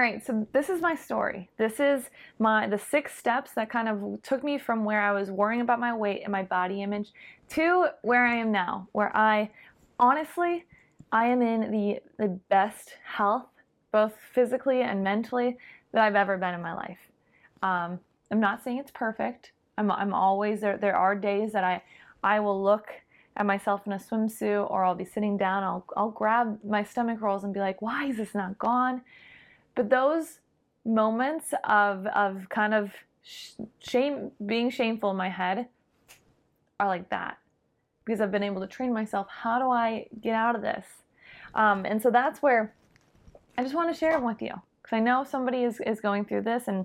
All right, so this is my story. This is my the six steps that kind of took me from where I was worrying about my weight and my body image to where I am now, where I honestly I am in the the best health, both physically and mentally, that I've ever been in my life. Um, I'm not saying it's perfect. I'm I'm always there. There are days that I I will look at myself in a swimsuit or I'll be sitting down. I'll I'll grab my stomach rolls and be like, why is this not gone? But those moments of of kind of shame, being shameful in my head, are like that because I've been able to train myself. How do I get out of this? Um, and so that's where I just want to share them with you because I know somebody is is going through this and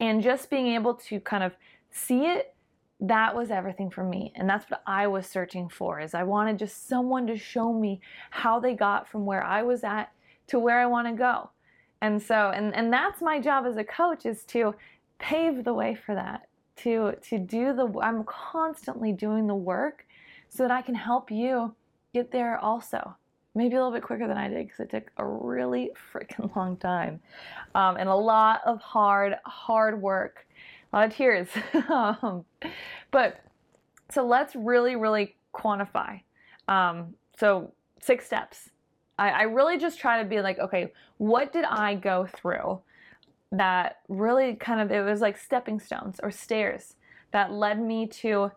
and just being able to kind of see it that was everything for me and that's what i was searching for is i wanted just someone to show me how they got from where i was at to where i want to go and so, and, and that's my job as a coach is to pave the way for that, to, to do the, I'm constantly doing the work so that I can help you get there also. Maybe a little bit quicker than I did because it took a really freaking long time um, and a lot of hard, hard work, a lot of tears. um, but so let's really, really quantify. Um, so, six steps I, I really just try to be like, okay, what did I go through that really kind of, it was like stepping stones or stairs that led me to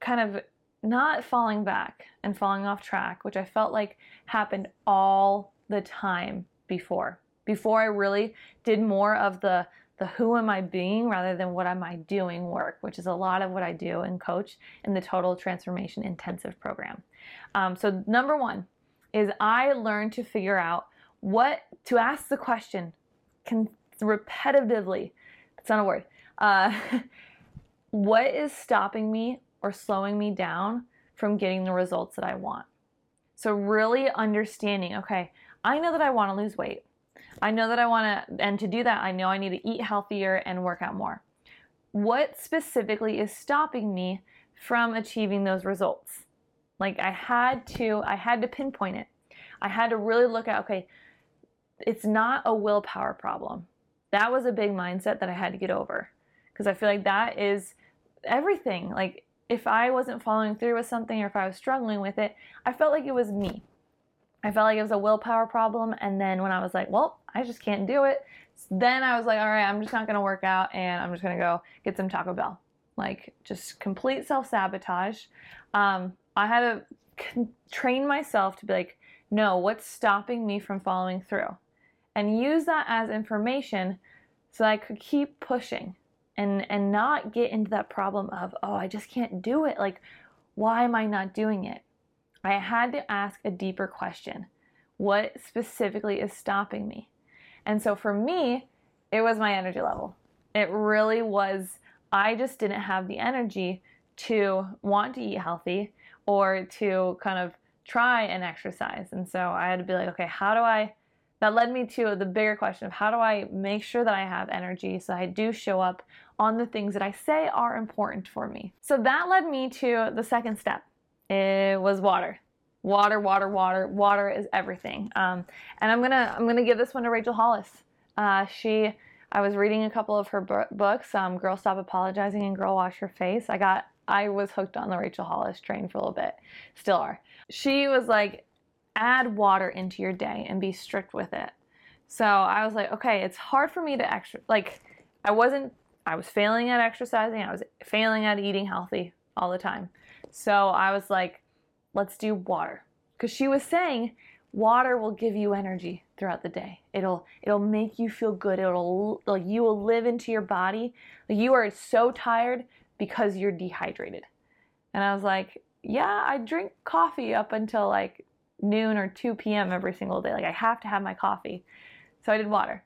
kind of not falling back and falling off track, which I felt like happened all the time before. Before I really did more of the the who am I being rather than what am I doing work, which is a lot of what I do and coach in the Total Transformation Intensive program. Um, so number one, is I learned to figure out what to ask the question repetitively. That's not a word. Uh, what is stopping me or slowing me down from getting the results that I want? So really understanding, okay, I know that I want to lose weight. I know that I want to, and to do that, I know I need to eat healthier and work out more. What specifically is stopping me from achieving those results? Like I had to, I had to pinpoint it. I had to really look at, okay, it's not a willpower problem. That was a big mindset that I had to get over because I feel like that is everything. Like if I wasn't following through with something or if I was struggling with it, I felt like it was me. I felt like it was a willpower problem. And then when I was like, well, I just can't do it, then I was like, all right, I'm just not going to work out and I'm just going to go get some Taco Bell. Like just complete self sabotage. Um, I had to train myself to be like, no, what's stopping me from following through? And use that as information so I could keep pushing and and not get into that problem of, oh, I just can't do it. Like, why am I not doing it? I had to ask a deeper question. What specifically is stopping me? And so for me, it was my energy level. It really was I just didn't have the energy to want to eat healthy or to kind of try and exercise. And so I had to be like, okay, how do I? That led me to the bigger question of how do I make sure that I have energy so I do show up on the things that I say are important for me. So that led me to the second step. It was water. Water, water, water. Water is everything. Um, and I'm gonna I'm gonna give this one to Rachel Hollis. Uh, she I was reading a couple of her books, um, Girl Stop Apologizing and Girl Wash Your Face. I got I was hooked on the Rachel Hollis train for a little bit, still are. She was like, add water into your day and be strict with it. So I was like, okay, it's hard for me to extra like I wasn't I was failing at exercising, I was failing at eating healthy all the time. So I was like, let's do water. Cuz she was saying water will give you energy throughout the day. It'll it'll make you feel good. It'll like you will live into your body. Like you are so tired because you're dehydrated. And I was like, yeah, I drink coffee up until like noon or 2 p.m. every single day. Like I have to have my coffee. So I did water.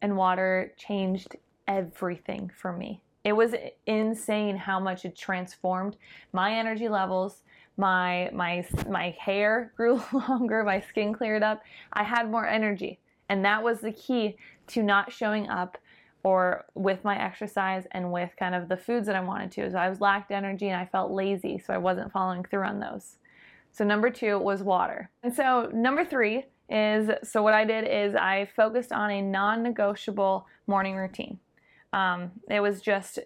And water changed everything for me. It was insane how much it transformed my energy levels. My my my hair grew longer, my skin cleared up. I had more energy. And that was the key to not showing up or with my exercise and with kind of the foods that I wanted to. So I was lacked energy and I felt lazy, so I wasn't following through on those. So number two was water. And so number three is so what I did is I focused on a non negotiable morning routine. Um, it was just,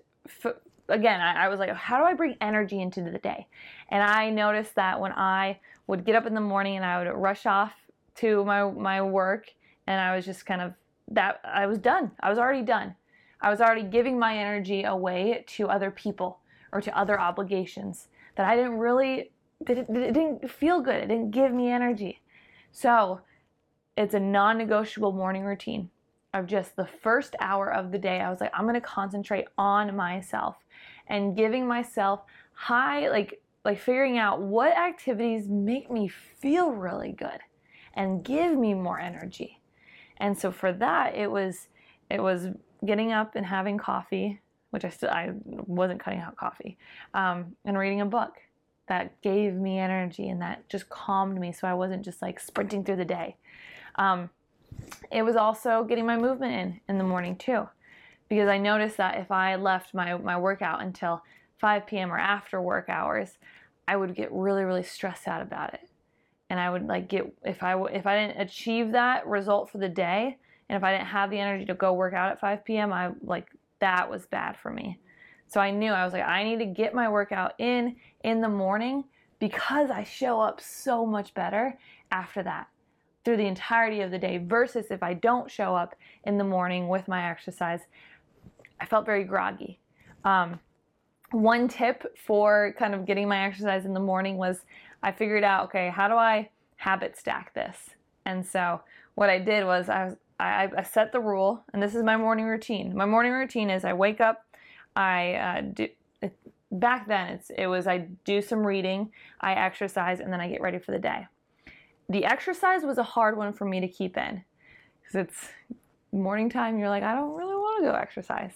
again, I, I was like, how do I bring energy into the day? And I noticed that when I would get up in the morning and I would rush off to my, my work and I was just kind of that I was done. I was already done. I was already giving my energy away to other people or to other obligations that I didn't really, it didn't feel good. It didn't give me energy. So it's a non negotiable morning routine of just the first hour of the day. I was like, I'm going to concentrate on myself and giving myself high, like, like figuring out what activities make me feel really good and give me more energy. And so for that, it was, it was getting up and having coffee, which I still, I wasn't cutting out coffee, um, and reading a book that gave me energy and that just calmed me so I wasn't just like sprinting through the day. Um, it was also getting my movement in in the morning too, because I noticed that if I left my, my workout until 5 p.m. or after work hours, I would get really, really stressed out about it. And I would like get, if I, if I didn't achieve that result for the day, and if I didn't have the energy to go work out at 5 p.m., I like that was bad for me. So I knew I was like, I need to get my workout in in the morning because I show up so much better after that through the entirety of the day versus if I don't show up in the morning with my exercise, I felt very groggy. Um, one tip for kind of getting my exercise in the morning was I figured out, okay, how do I habit stack this? And so what I did was I I, I set the rule, and this is my morning routine. My morning routine is I wake up, I uh, do. Back then, it's it was I do some reading, I exercise, and then I get ready for the day. The exercise was a hard one for me to keep in because it's morning time. You're like, I don't really want to go exercise.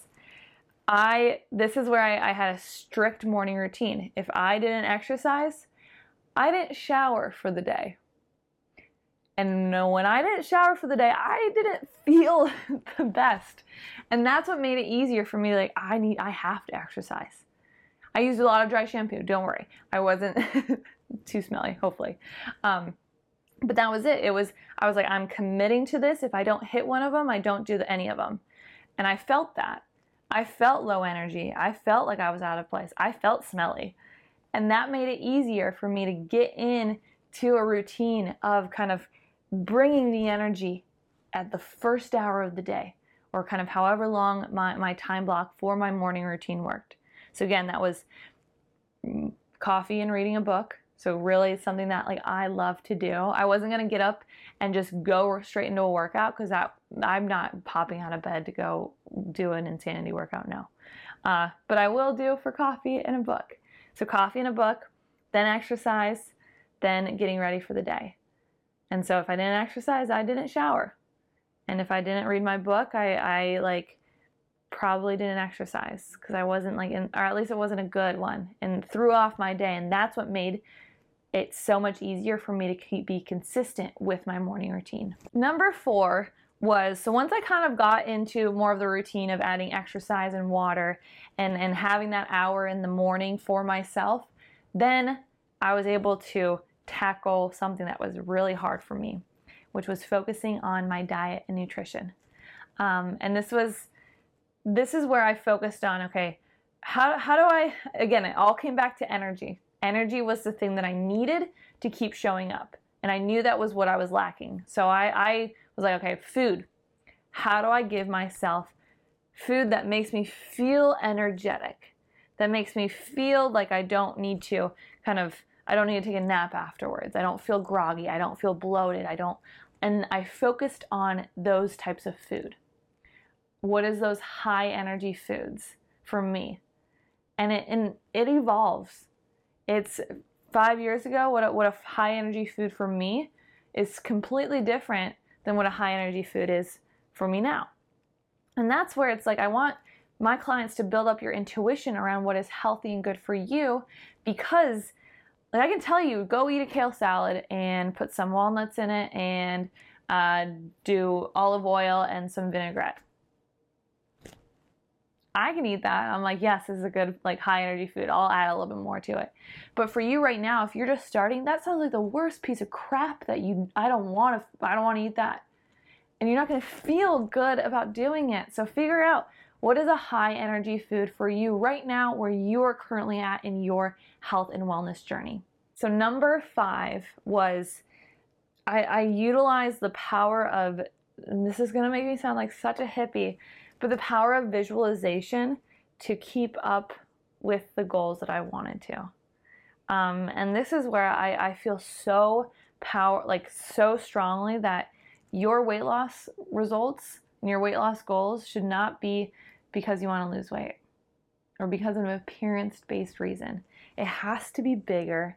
I this is where I, I had a strict morning routine. If I didn't exercise, I didn't shower for the day. And when I didn't shower for the day, I didn't feel the best. And that's what made it easier for me. Like, I need, I have to exercise. I used a lot of dry shampoo. Don't worry. I wasn't too smelly, hopefully. Um, but that was it. It was, I was like, I'm committing to this. If I don't hit one of them, I don't do any of them. And I felt that. I felt low energy. I felt like I was out of place. I felt smelly. And that made it easier for me to get in to a routine of kind of bringing the energy at the first hour of the day or kind of however long my, my time block for my morning routine worked. So again, that was coffee and reading a book. So really something that like I love to do. I wasn't going to get up and just go straight into a workout because that I'm not popping out of bed to go do an insanity workout. No. Uh, but I will do for coffee and a book. So coffee and a book, then exercise, then getting ready for the day. And so if I didn't exercise, I didn't shower. And if I didn't read my book, I, I like probably didn't exercise because I wasn't like in, or at least it wasn't a good one and threw off my day. And that's what made it so much easier for me to keep, be consistent with my morning routine. Number four was so once I kind of got into more of the routine of adding exercise and water and, and having that hour in the morning for myself, then I was able to tackle something that was really hard for me, which was focusing on my diet and nutrition. Um, and this was, this is where I focused on, okay, how, how do I, again, it all came back to energy. Energy was the thing that I needed to keep showing up. And I knew that was what I was lacking. So I, I was like, okay, food. How do I give myself food that makes me feel energetic, that makes me feel like I don't need to kind of I don't need to take a nap afterwards. I don't feel groggy. I don't feel bloated. I don't. And I focused on those types of food. What is those high energy foods for me? And it, and it evolves. It's five years ago, what a, what a high energy food for me is completely different than what a high energy food is for me now. And that's where it's like, I want my clients to build up your intuition around what is healthy and good for you because like I can tell you, go eat a kale salad and put some walnuts in it and uh, do olive oil and some vinaigrette. I can eat that. I'm like, yes, this is a good, like, high energy food. I'll add a little bit more to it. But for you right now, if you're just starting, that sounds like the worst piece of crap that you, I don't want to, I don't want to eat that. And you're not going to feel good about doing it. So figure out what is a high energy food for you right now where you are currently at in your health and wellness journey. So, number five was I, I utilized the power of, and this is going to make me sound like such a hippie, but the power of visualization to keep up with the goals that I wanted to. Um, and this is where I, I feel so power, like so strongly that your weight loss results and your weight loss goals should not be because you want to lose weight or because of an appearance based reason. It has to be bigger.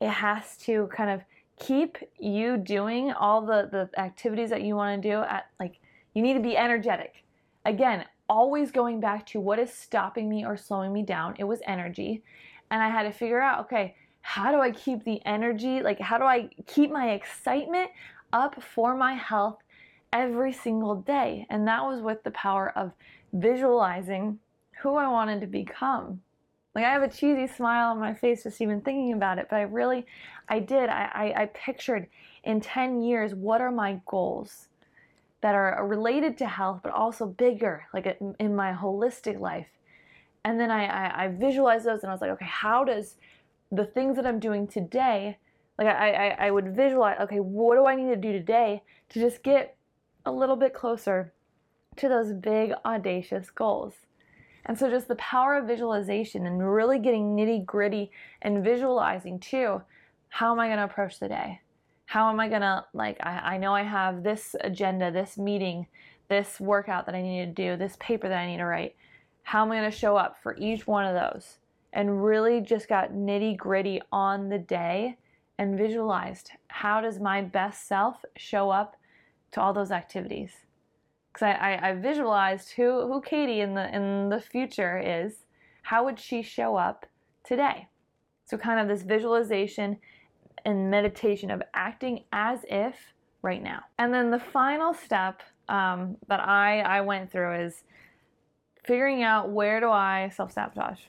It has to kind of keep you doing all the, the activities that you want to do at like you need to be energetic again always going back to what is stopping me or slowing me down it was energy. And i had to figure out okay how do i keep the energy like how do i keep my excitement up for my health every single day? And that was with the power of visualizing who i wanted to become. Like I have a cheesy smile on my face just even thinking about it, but I really, I did. I, I, I pictured in 10 years what are my goals that are uh, related to health, but also bigger, like in my holistic life. And then I, I, I those and I was like, okay, how does the things that I'm doing today, like I, I, I would visualize, okay, what do I need to do today to just get a little bit closer to those big, audacious goals? And so, just the power of visualization and really getting nitty gritty and visualizing too. How am I going to approach the day? How am I to, like, I, I know I have this agenda, this meeting, this workout that I need to do, this paper that I need to write. How am I to show up for each one of those? And really just got nitty gritty on the day and visualized how does my best self show up to all those activities because I, I, I visualized who who Katy in the in the future is. How would she show up today? So kind of this visualization and meditation of acting as if right now. And then the final step um, that I I went through is figuring out where do I self sabotage.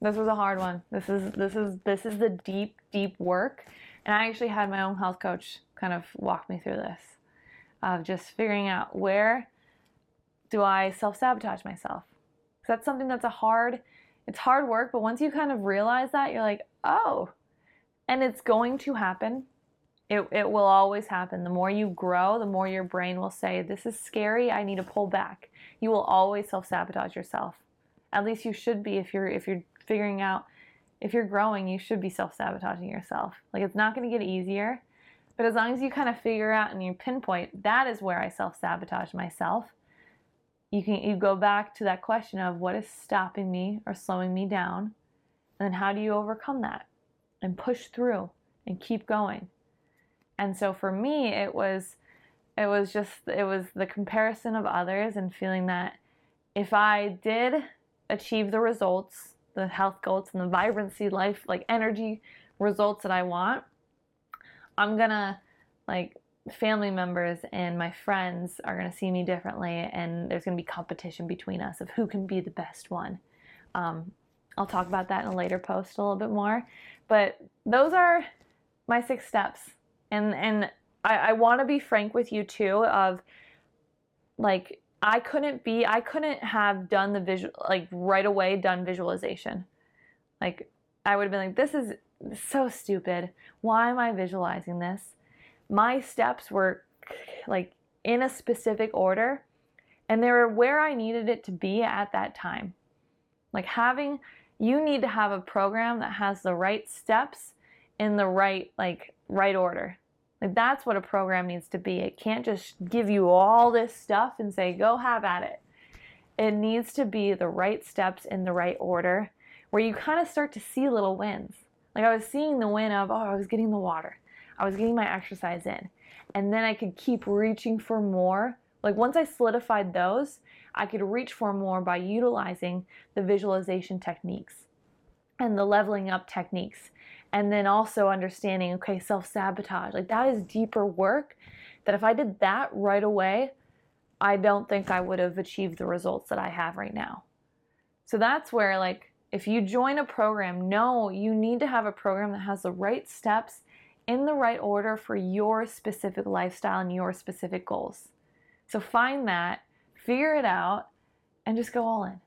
This was a hard one. This is this is this is the deep deep work, and I actually had my own health coach kind of walk me through this of just figuring out where do I self sabotage myself? Because that's something that's a hard, it's hard work, but once you kind of realize that, you're like, oh, and it's going to happen. It, it will always happen. The more you grow, the more your brain will say, This is scary, I need to pull back. You will always self sabotage yourself. At least you should be if you're if you're figuring out if you're growing, you should be self sabotaging yourself. Like it's not gonna get easier. But as long as you kind of figure out and you pinpoint, that is where I self sabotage myself. You can you go back to that question of what is stopping me or slowing me down, and then how do you overcome that and push through and keep going. And so for me, it was it was just it was the comparison of others and feeling that if I did achieve the results, the health goals and the vibrancy life like energy results that I want, I'm gonna like family members and my friends are gonna see me differently, and there's gonna be competition between us of who can be the best one. Um, I'll talk about that in a later post a little bit more, but those are my six steps, and and I, I want to be frank with you too. Of like I couldn't be, I couldn't have done the visual like right away done visualization. Like I would have been like, this is so stupid. Why am I visualizing this? My steps were like in a specific order and they were where I needed it to be at that time. Like having you need to have a program that has the right steps in the right like right order. Like that's what a program needs to be. It can't just give you all this stuff and say go have at it. It needs to be the right steps in the right order where you kind of start to see little wins. Like I was seeing the win of, oh, I was getting the water. I was getting my exercise in. And then I could keep reaching for more. Like once I solidified those, I could reach for more by utilizing the visualization techniques and the leveling up techniques. And then also understanding, okay, self sabotage. Like that is deeper work that if I did that right away, I don't think I would have achieved the results that I have right now. So that's where, like, if you join a program, no, you need to have a program that has the right steps in the right order for your specific lifestyle and your specific goals. So find that, figure it out, and just go all in.